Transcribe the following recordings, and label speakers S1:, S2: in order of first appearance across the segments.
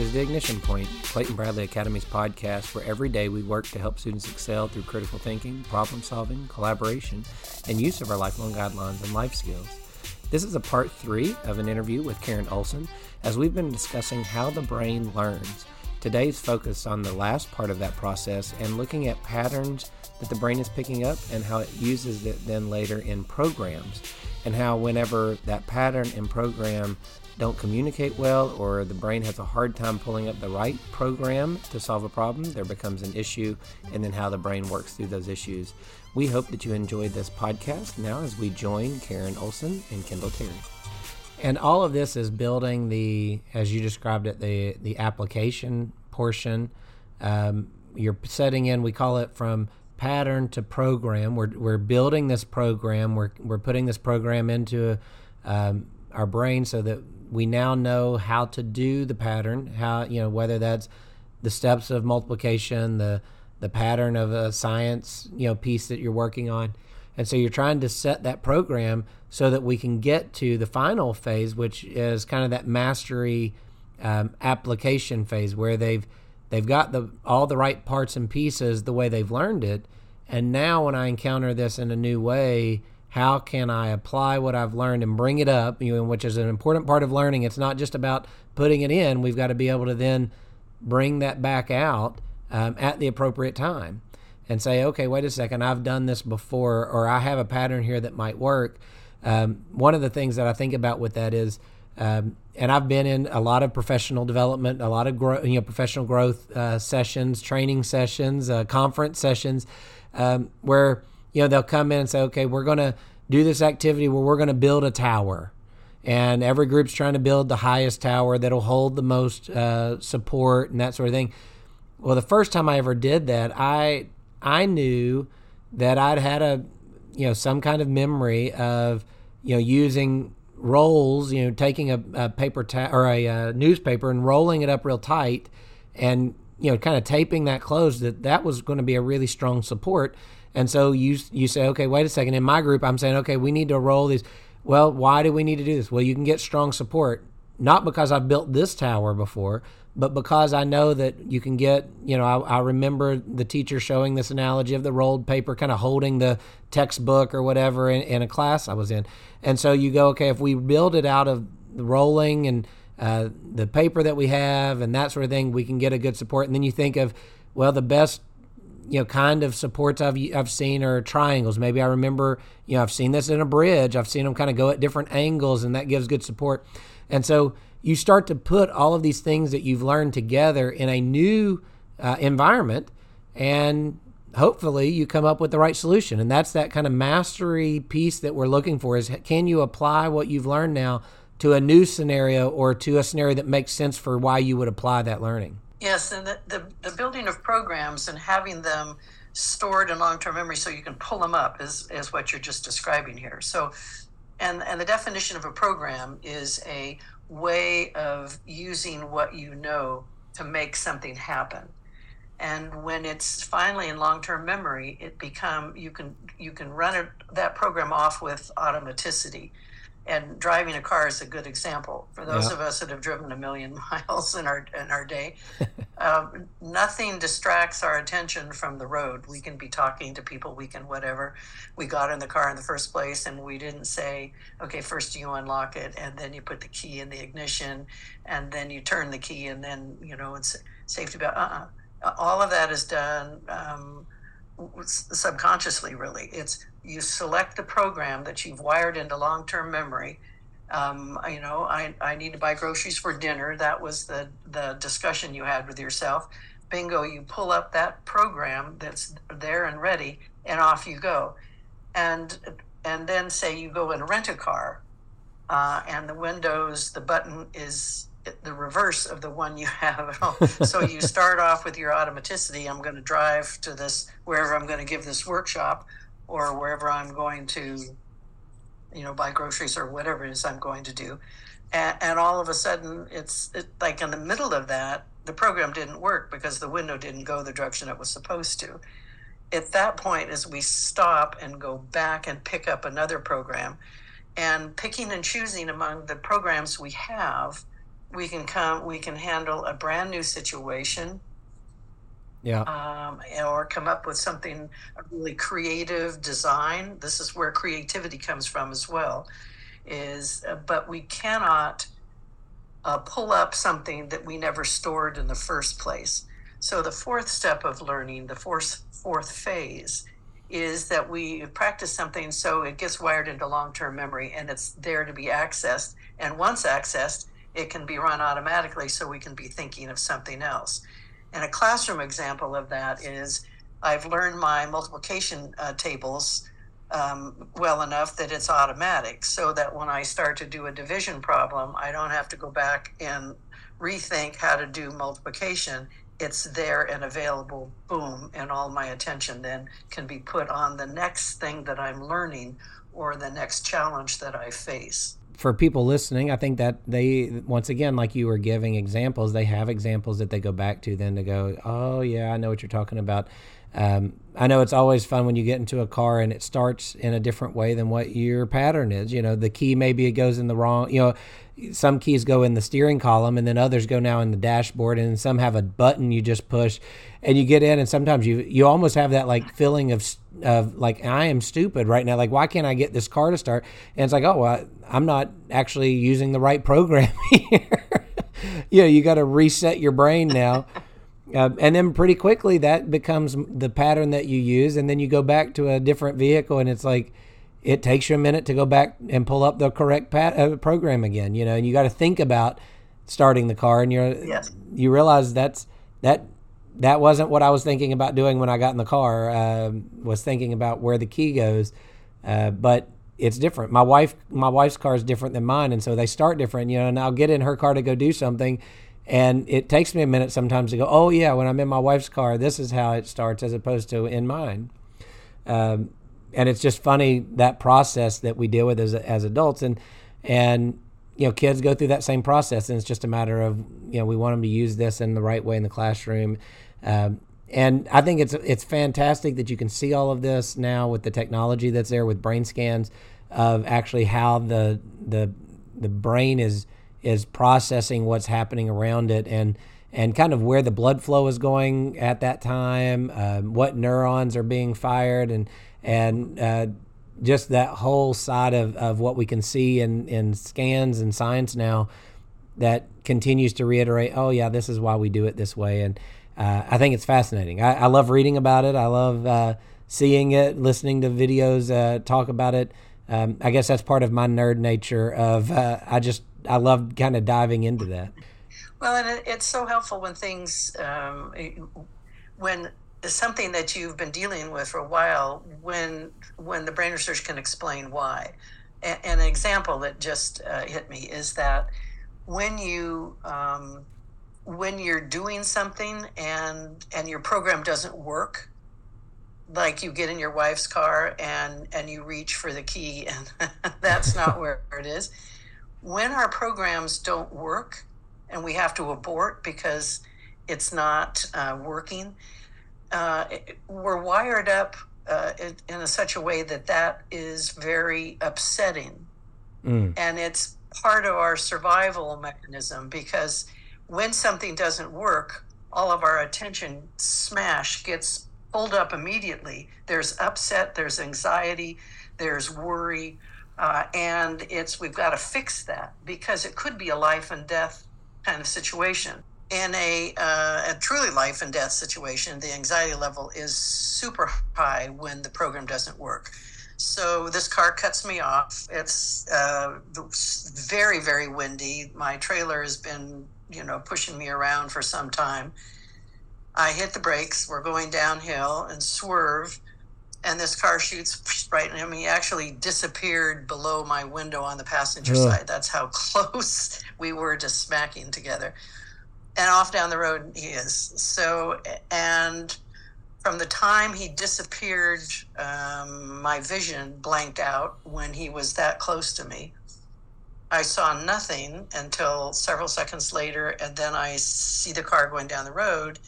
S1: is The Ignition Point, Clayton Bradley Academy's podcast, where every day we work to help students excel through critical thinking, problem solving, collaboration, and use of our lifelong guidelines and life skills. This is a part three of an interview with Karen Olsen, as we've been discussing how the brain learns. Today's focus on the last part of that process and looking at patterns that the brain is picking up and how it uses it then later in programs, and how whenever that pattern and program don't communicate well or the brain has a hard time pulling up the right program to solve a problem, there becomes an issue, and then how the brain works through those issues. We hope that you enjoyed this podcast now as we join Karen Olsen and Kendall Terry. And all of this is building the, as you described it, the the application portion. Um, you're setting in, we call it from pattern to program. We're, we're building this program. We're, we're putting this program into um, our brain so that we now know how to do the pattern, how, you know, whether that's the steps of multiplication, the, the pattern of a science, you know, piece that you're working on. And so you're trying to set that program so that we can get to the final phase, which is kind of that mastery um, application phase where they've they've got the all the right parts and pieces the way they've learned it. And now when I encounter this in a new way, how can I apply what I've learned and bring it up, you know, which is an important part of learning. It's not just about putting it in. We've got to be able to then bring that back out um, at the appropriate time and say, okay, wait a second, I've done this before, or I have a pattern here that might work. Um, one of the things that I think about with that is, um, and I've been in a lot of professional development, a lot of grow, you know, professional growth uh, sessions, training sessions, uh, conference sessions, um, where you know they'll come in and say okay we're going to do this activity where we're going to build a tower. And every group's trying to build the highest tower that'll hold the most uh, support and that sort of thing. Well the first time i ever did that i i knew that i'd had a you know some kind of memory of you know using rolls you know taking a, a paper ta- or a, a newspaper and rolling it up real tight and you know kind of taping that closed that that was going to be a really strong support and so you you say, okay, wait a second. In my group, I'm saying, okay, we need to roll these. Well, why do we need to do this? Well, you can get strong support, not because I've built this tower before, but because I know that you can get, you know, I, I remember the teacher showing this analogy of the rolled paper kind of holding the textbook or whatever in, in a class I was in. And so you go, okay, if we build it out of the rolling and uh, the paper that we have and that sort of thing, we can get a good support. And then you think of, well, the best you know kind of supports I've I've seen are triangles. Maybe I remember you know I've seen this in a bridge. I've seen them kind of go at different angles, and that gives good support. And so you start to put all of these things that you've learned together in a new uh, environment, and hopefully you come up with the right solution. And that's that kind of mastery piece that we're looking for: is can you apply what you've learned now to a new scenario or to a scenario that makes sense for why you would apply that learning.
S2: Yes, and the, the, the building of programs and having them stored in long-term memory so you can pull them up is, is what you're just describing here. So, and, and the definition of a program is a way of using what you know to make something happen. And when it's finally in long-term memory, it become you can you can run it, that program off with automaticity and driving a car is a good example for those yeah. of us that have driven a million miles in our in our day. um, nothing distracts our attention from the road. We can be talking to people, we can whatever. We got in the car in the first place, and we didn't say, "Okay, first you unlock it, and then you put the key in the ignition, and then you turn the key, and then you know it's safety belt." Uh-uh. All of that is done. Um, subconsciously really. It's you select the program that you've wired into long-term memory. Um, you know I, I need to buy groceries for dinner. That was the the discussion you had with yourself. Bingo you pull up that program that's there and ready and off you go. And and then say you go and rent a car uh, and the windows the button is the reverse of the one you have so you start off with your automaticity. I'm going to drive to this wherever i'm going to give this workshop or wherever i'm going to you know buy groceries or whatever it is i'm going to do. And, and all of a sudden it's it, like in the middle of that the program didn't work because the window didn't go the direction it was supposed to. At that point as we stop and go back and pick up another program. And picking and choosing among the programs we have we can come we can handle a brand new situation
S1: yeah.
S2: um, or come up with something a really creative design. This is where creativity comes from as well is uh, but we cannot uh, pull up something that we never stored in the first place. So the fourth step of learning the fourth fourth phase is that we practice something so it gets wired into long-term memory and it's there to be accessed and once accessed it can be run automatically so we can be thinking of something else. And a classroom example of that is I've learned my multiplication uh, tables um, well enough that it's automatic so that when I start to do a division problem, I don't have to go back and rethink how to do multiplication. It's there and available, boom, and all my attention then can be put on the next thing that I'm learning or the next challenge that I face
S1: for people listening, I think that they once again, like you were giving examples, they have examples that they go back to then to go, oh yeah, I know what you're talking about. Um, I know it's always fun when you get into a car and it starts in a different way than what your pattern is. You know, the key maybe it goes in the wrong. You know, some keys go in the steering column and then others go now in the dashboard and some have a button you just push and you get in and sometimes you you almost have that like feeling of of like I am stupid right now. Like why can't I get this car to start? And it's like oh well, I'm not actually using the right program here. You know you got to reset your brain now. Uh, and then pretty quickly that becomes the pattern that you use and then you go back to a different vehicle and it's like it takes you a minute to go back and pull up the correct pat, uh, program again, you know, and you got to think about starting the car and you're,
S2: yes.
S1: you realize that's, that, that wasn't what I was thinking about doing when I got in the car, uh, was thinking about where the key goes. Uh, but it's different. My wife, my wife's car is different than mine. And so they start different, you know, and I'll get in her car to go do something. And it takes me a minute sometimes to go, oh yeah, when I'm in my wife's car, this is how it starts as opposed to in mine. Um, and it's just funny that process that we deal with as as adults. And and you know kids go through that same process and it's just a matter of you know we want them to use this in the right way in the classroom. Um, and I think it's it's fantastic that you can see all of this now with the technology that's there with brain scans of actually how the the the brain is is processing what's happening around it and and kind of where the blood flow is going at that time, um, what neurons are being fired, and and uh, just that whole side of, of what we can see in, in scans and science now that continues to reiterate, oh yeah, this is why we do it this way, and uh, I think it's fascinating. I, I, love reading about it. I love uh, seeing it, listening to videos uh, talk about it. Um, I guess that's part of my nerd nature. Of uh, I just I love kind of diving into that.
S2: Well, and it, it's so helpful when things um, when something that you've been dealing with for a while when when the brain research can explain why. A- an example that just uh, hit me is that when you um, when you're doing something and and your program doesn't work like you get in your wife's car and and you reach for the key and that's not where it is. When our programs don't work and we have to abort because it's not uh, working uh, we're wired up uh, in, in such a way that that is very upsetting. Mm. And it's part of our survival mechanism because when something doesn't work, all of our attention smash gets pulled up immediately. There's upset, there's anxiety, there's worry, uh, and it's we've got to fix that because it could be a life and death kind of situation in a, uh, a truly life and death situation, the anxiety level is super high when the program doesn't work. So this car cuts me off. It's uh, very, very windy. My trailer has been, you know, pushing me around for some time. I hit the brakes. We're going downhill and swerve, and this car shoots right at me. Actually, disappeared below my window on the passenger Ugh. side. That's how close we were to smacking together and off down the road he is. So, and from the time he disappeared, um, my vision blanked out when he was that close to me. I saw nothing until several seconds later, and then I see the car going down the road.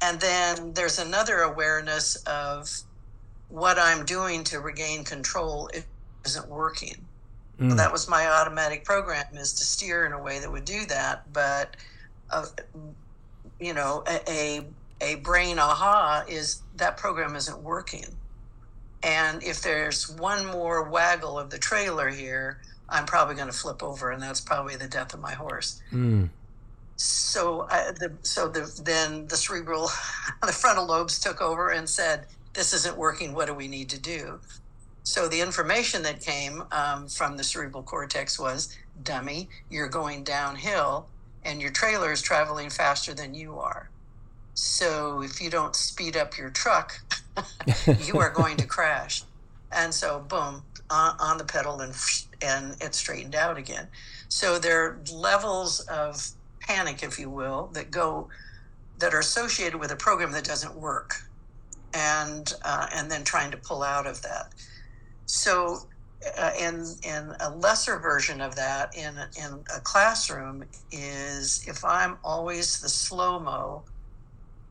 S2: And then there's another awareness of what I'm doing to regain control isn't working. Mm. That was my automatic program is to steer in a way that would do that. But, uh, you know, a, a brain aha is that program isn't working. And if there's one more waggle of the trailer here, I'm probably going to flip over, and that's probably the death of my horse. Mm. So, I, the, so the, then the cerebral, the frontal lobes took over and said, "This isn't working. What do we need to do?" So the information that came um, from the cerebral cortex was, "Dummy, you're going downhill, and your trailer is traveling faster than you are. So if you don't speed up your truck, you are going to crash." And so, boom, on, on the pedal, and and it straightened out again. So there are levels of panic, if you will, that go that are associated with a program that doesn't work, and uh, and then trying to pull out of that. So, uh, in in a lesser version of that, in in a classroom, is if I'm always the slow mo,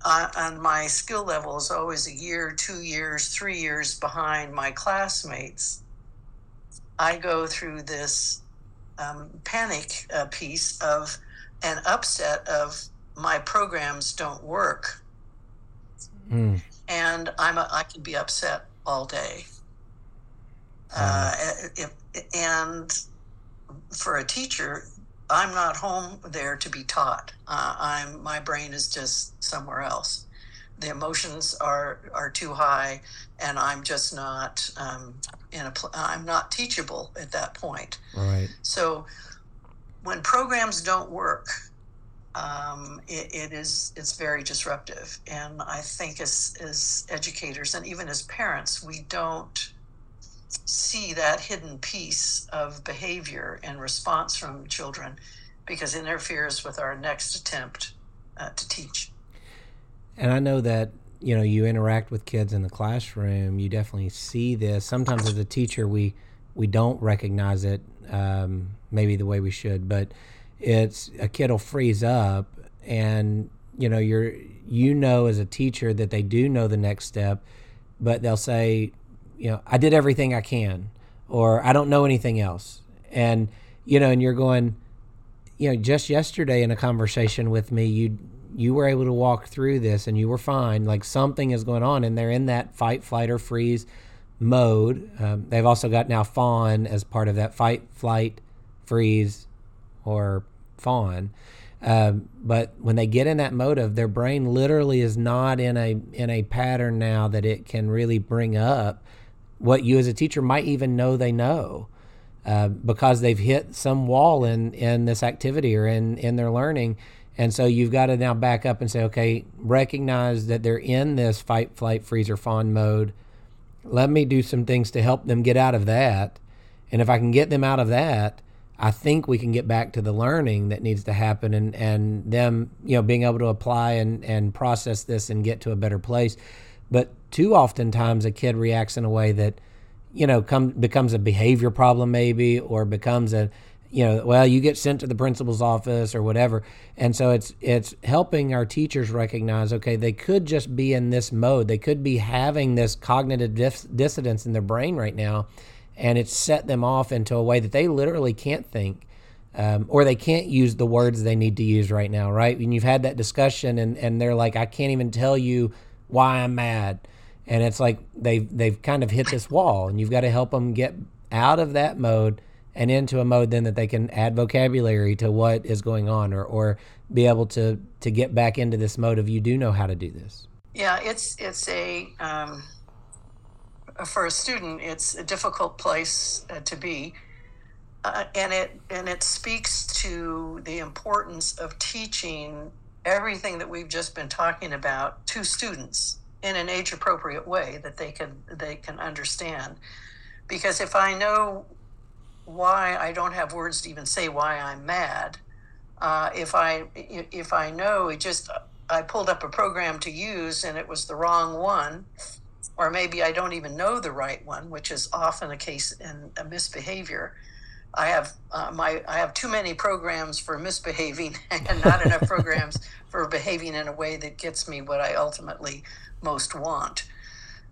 S2: uh, and my skill level is always a year, two years, three years behind my classmates. I go through this um, panic uh, piece of an upset of my programs don't work, mm. and I'm a, I can be upset all day. Uh, if, and for a teacher, I'm not home there to be taught. Uh, I'm my brain is just somewhere else. The emotions are are too high, and I'm just not um, in a. I'm not teachable at that point.
S1: Right.
S2: So when programs don't work, um, it, it is it's very disruptive. And I think as as educators and even as parents, we don't see that hidden piece of behavior and response from children because it interferes with our next attempt uh, to teach.
S1: And I know that you know you interact with kids in the classroom. You definitely see this. Sometimes as a teacher, we we don't recognize it um, maybe the way we should, but it's a kid will freeze up, and you know you're you know as a teacher that they do know the next step, but they'll say you know, I did everything I can, or I don't know anything else. And, you know, and you're going, you know, just yesterday in a conversation with me, you, you were able to walk through this and you were fine. Like something is going on, and they're in that fight, flight, or freeze mode. Um, they've also got now fawn as part of that fight, flight, freeze, or fawn. Um, but when they get in that mode of their brain literally is not in a in a pattern now that it can really bring up what you as a teacher might even know they know uh, because they've hit some wall in in this activity or in in their learning. And so you've got to now back up and say okay recognize that they're in this fight flight freeze or fawn mode. Let me do some things to help them get out of that. And if i can get them out of that i think we can get back to the learning that needs to happen and and them you know being able to apply and and process this and get to a better place but too often times a kid reacts in a way that, you know, come becomes a behavior problem maybe, or becomes a, you know, well, you get sent to the principal's office or whatever. And so it's it's helping our teachers recognize, okay, they could just be in this mode. They could be having this cognitive dis- dissonance in their brain right now, and it's set them off into a way that they literally can't think. Um, or they can't use the words they need to use right now, right? And you've had that discussion, and, and they're like, I can't even tell you why I'm mad. And it's like they've they've kind of hit this wall, and you've got to help them get out of that mode and into a mode then that they can add vocabulary to what is going on, or or be able to to get back into this mode of you do know how to do this.
S2: Yeah, it's it's a um, for a student, it's a difficult place uh, to be. Uh, and it and it speaks to the importance of teaching everything that we've just been talking about to students in an age appropriate way that they can they can understand. Because if i know why i don't have words to even say why i'm mad uh, if i if i know it just i pulled up a program to use and it was the wrong one or maybe i don't even know the right one which is often a case in a misbehavior I have uh, my I have too many programs for misbehaving and not enough programs for behaving in a way that gets me what I ultimately most want.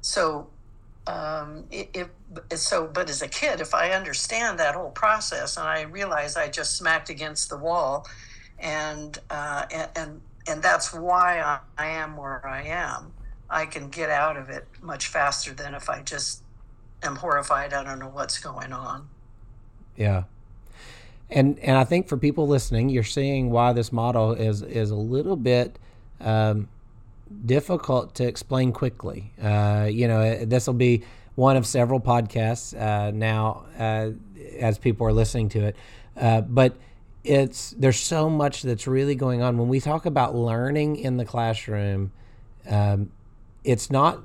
S2: So um, if, so, but as a kid, if I understand that whole process and I realize I just smacked against the wall, and uh, and, and that's why I am where I am, I can get out of it much faster than if I just am horrified. I don't know what's going on.
S1: Yeah. And and I think for people listening, you're seeing why this model is is a little bit um, difficult to explain quickly. Uh, you know, this will be one of several podcasts uh, now uh, as people are listening to it. Uh, but it's there's so much that's really going on when we talk about learning in the classroom. Um, it's not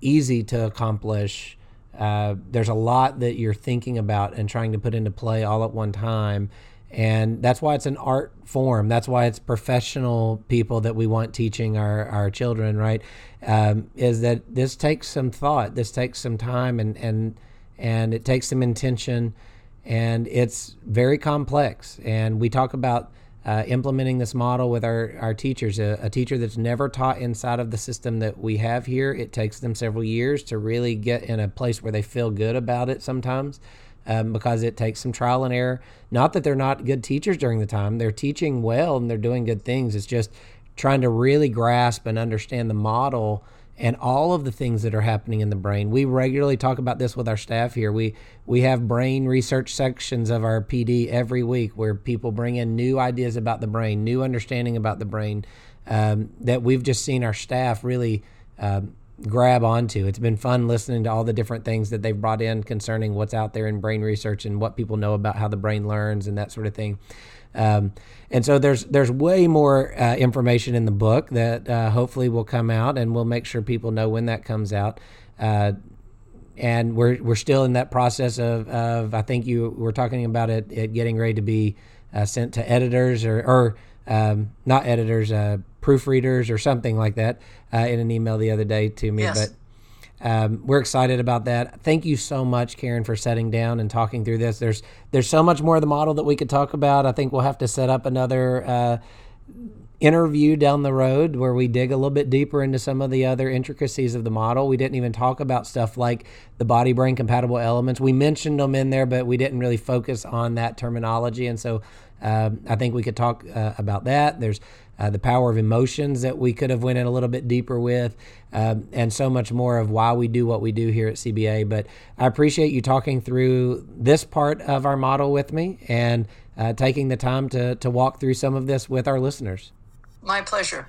S1: easy to accomplish. Uh, there's a lot that you're thinking about and trying to put into play all at one time. And that's why it's an art form. That's why it's professional people that we want teaching our, our children right? Um, is that this takes some thought this takes some time and and and it takes some intention. And it's very complex. And we talk about uh, implementing this model with our, our teachers a, a teacher that's never taught inside of the system that we have here it takes them several years to really get in a place where they feel good about it sometimes um, because it takes some trial and error. Not that they're not good teachers during the time, they're teaching well and they're doing good things. It's just trying to really grasp and understand the model and all of the things that are happening in the brain. We regularly talk about this with our staff here. We we have brain research sections of our PD every week where people bring in new ideas about the brain, new understanding about the brain um, that we've just seen our staff really um, grab onto. It's been fun listening to all the different things that they've brought in concerning what's out there in brain research and what people know about how the brain learns and that sort of thing. Um, and so there's there's way more uh, information in the book that uh, hopefully will come out, and we'll make sure people know when that comes out. Uh, and we're we're still in that process of, of I think you were talking about it, it getting ready to be uh, sent to editors or, or um, not editors, uh, proofreaders or something like that uh, in an email the other day to me.
S2: Yes.
S1: But um, we're excited about that. Thank you so much, Karen, for setting down and talking through this. There's there's so much more of the model that we could talk about. I think we'll have to set up another uh, interview down the road where we dig a little bit deeper into some of the other intricacies of the model. We didn't even talk about stuff like the body brain compatible elements. We mentioned them in there, but we didn't really focus on that terminology. And so um, I think we could talk uh, about that. There's uh, the power of emotions that we could have went in a little bit deeper with, um, and so much more of why we do what we do here at CBA. But I appreciate you talking through this part of our model with me and uh, taking the time to to walk through some of this with our listeners.
S2: My pleasure.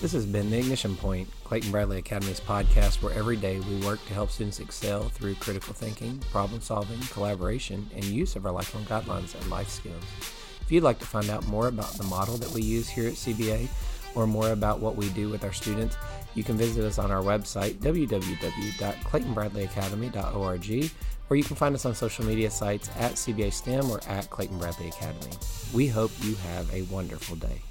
S1: This has been the Ignition Point, Clayton Bradley Academy's podcast, where every day we work to help students excel through critical thinking, problem solving, collaboration, and use of our lifelong guidelines and life skills. If you'd like to find out more about the model that we use here at CBA or more about what we do with our students, you can visit us on our website, www.claytonbradleyacademy.org, or you can find us on social media sites at CBA STEM or at Clayton Bradley Academy. We hope you have a wonderful day.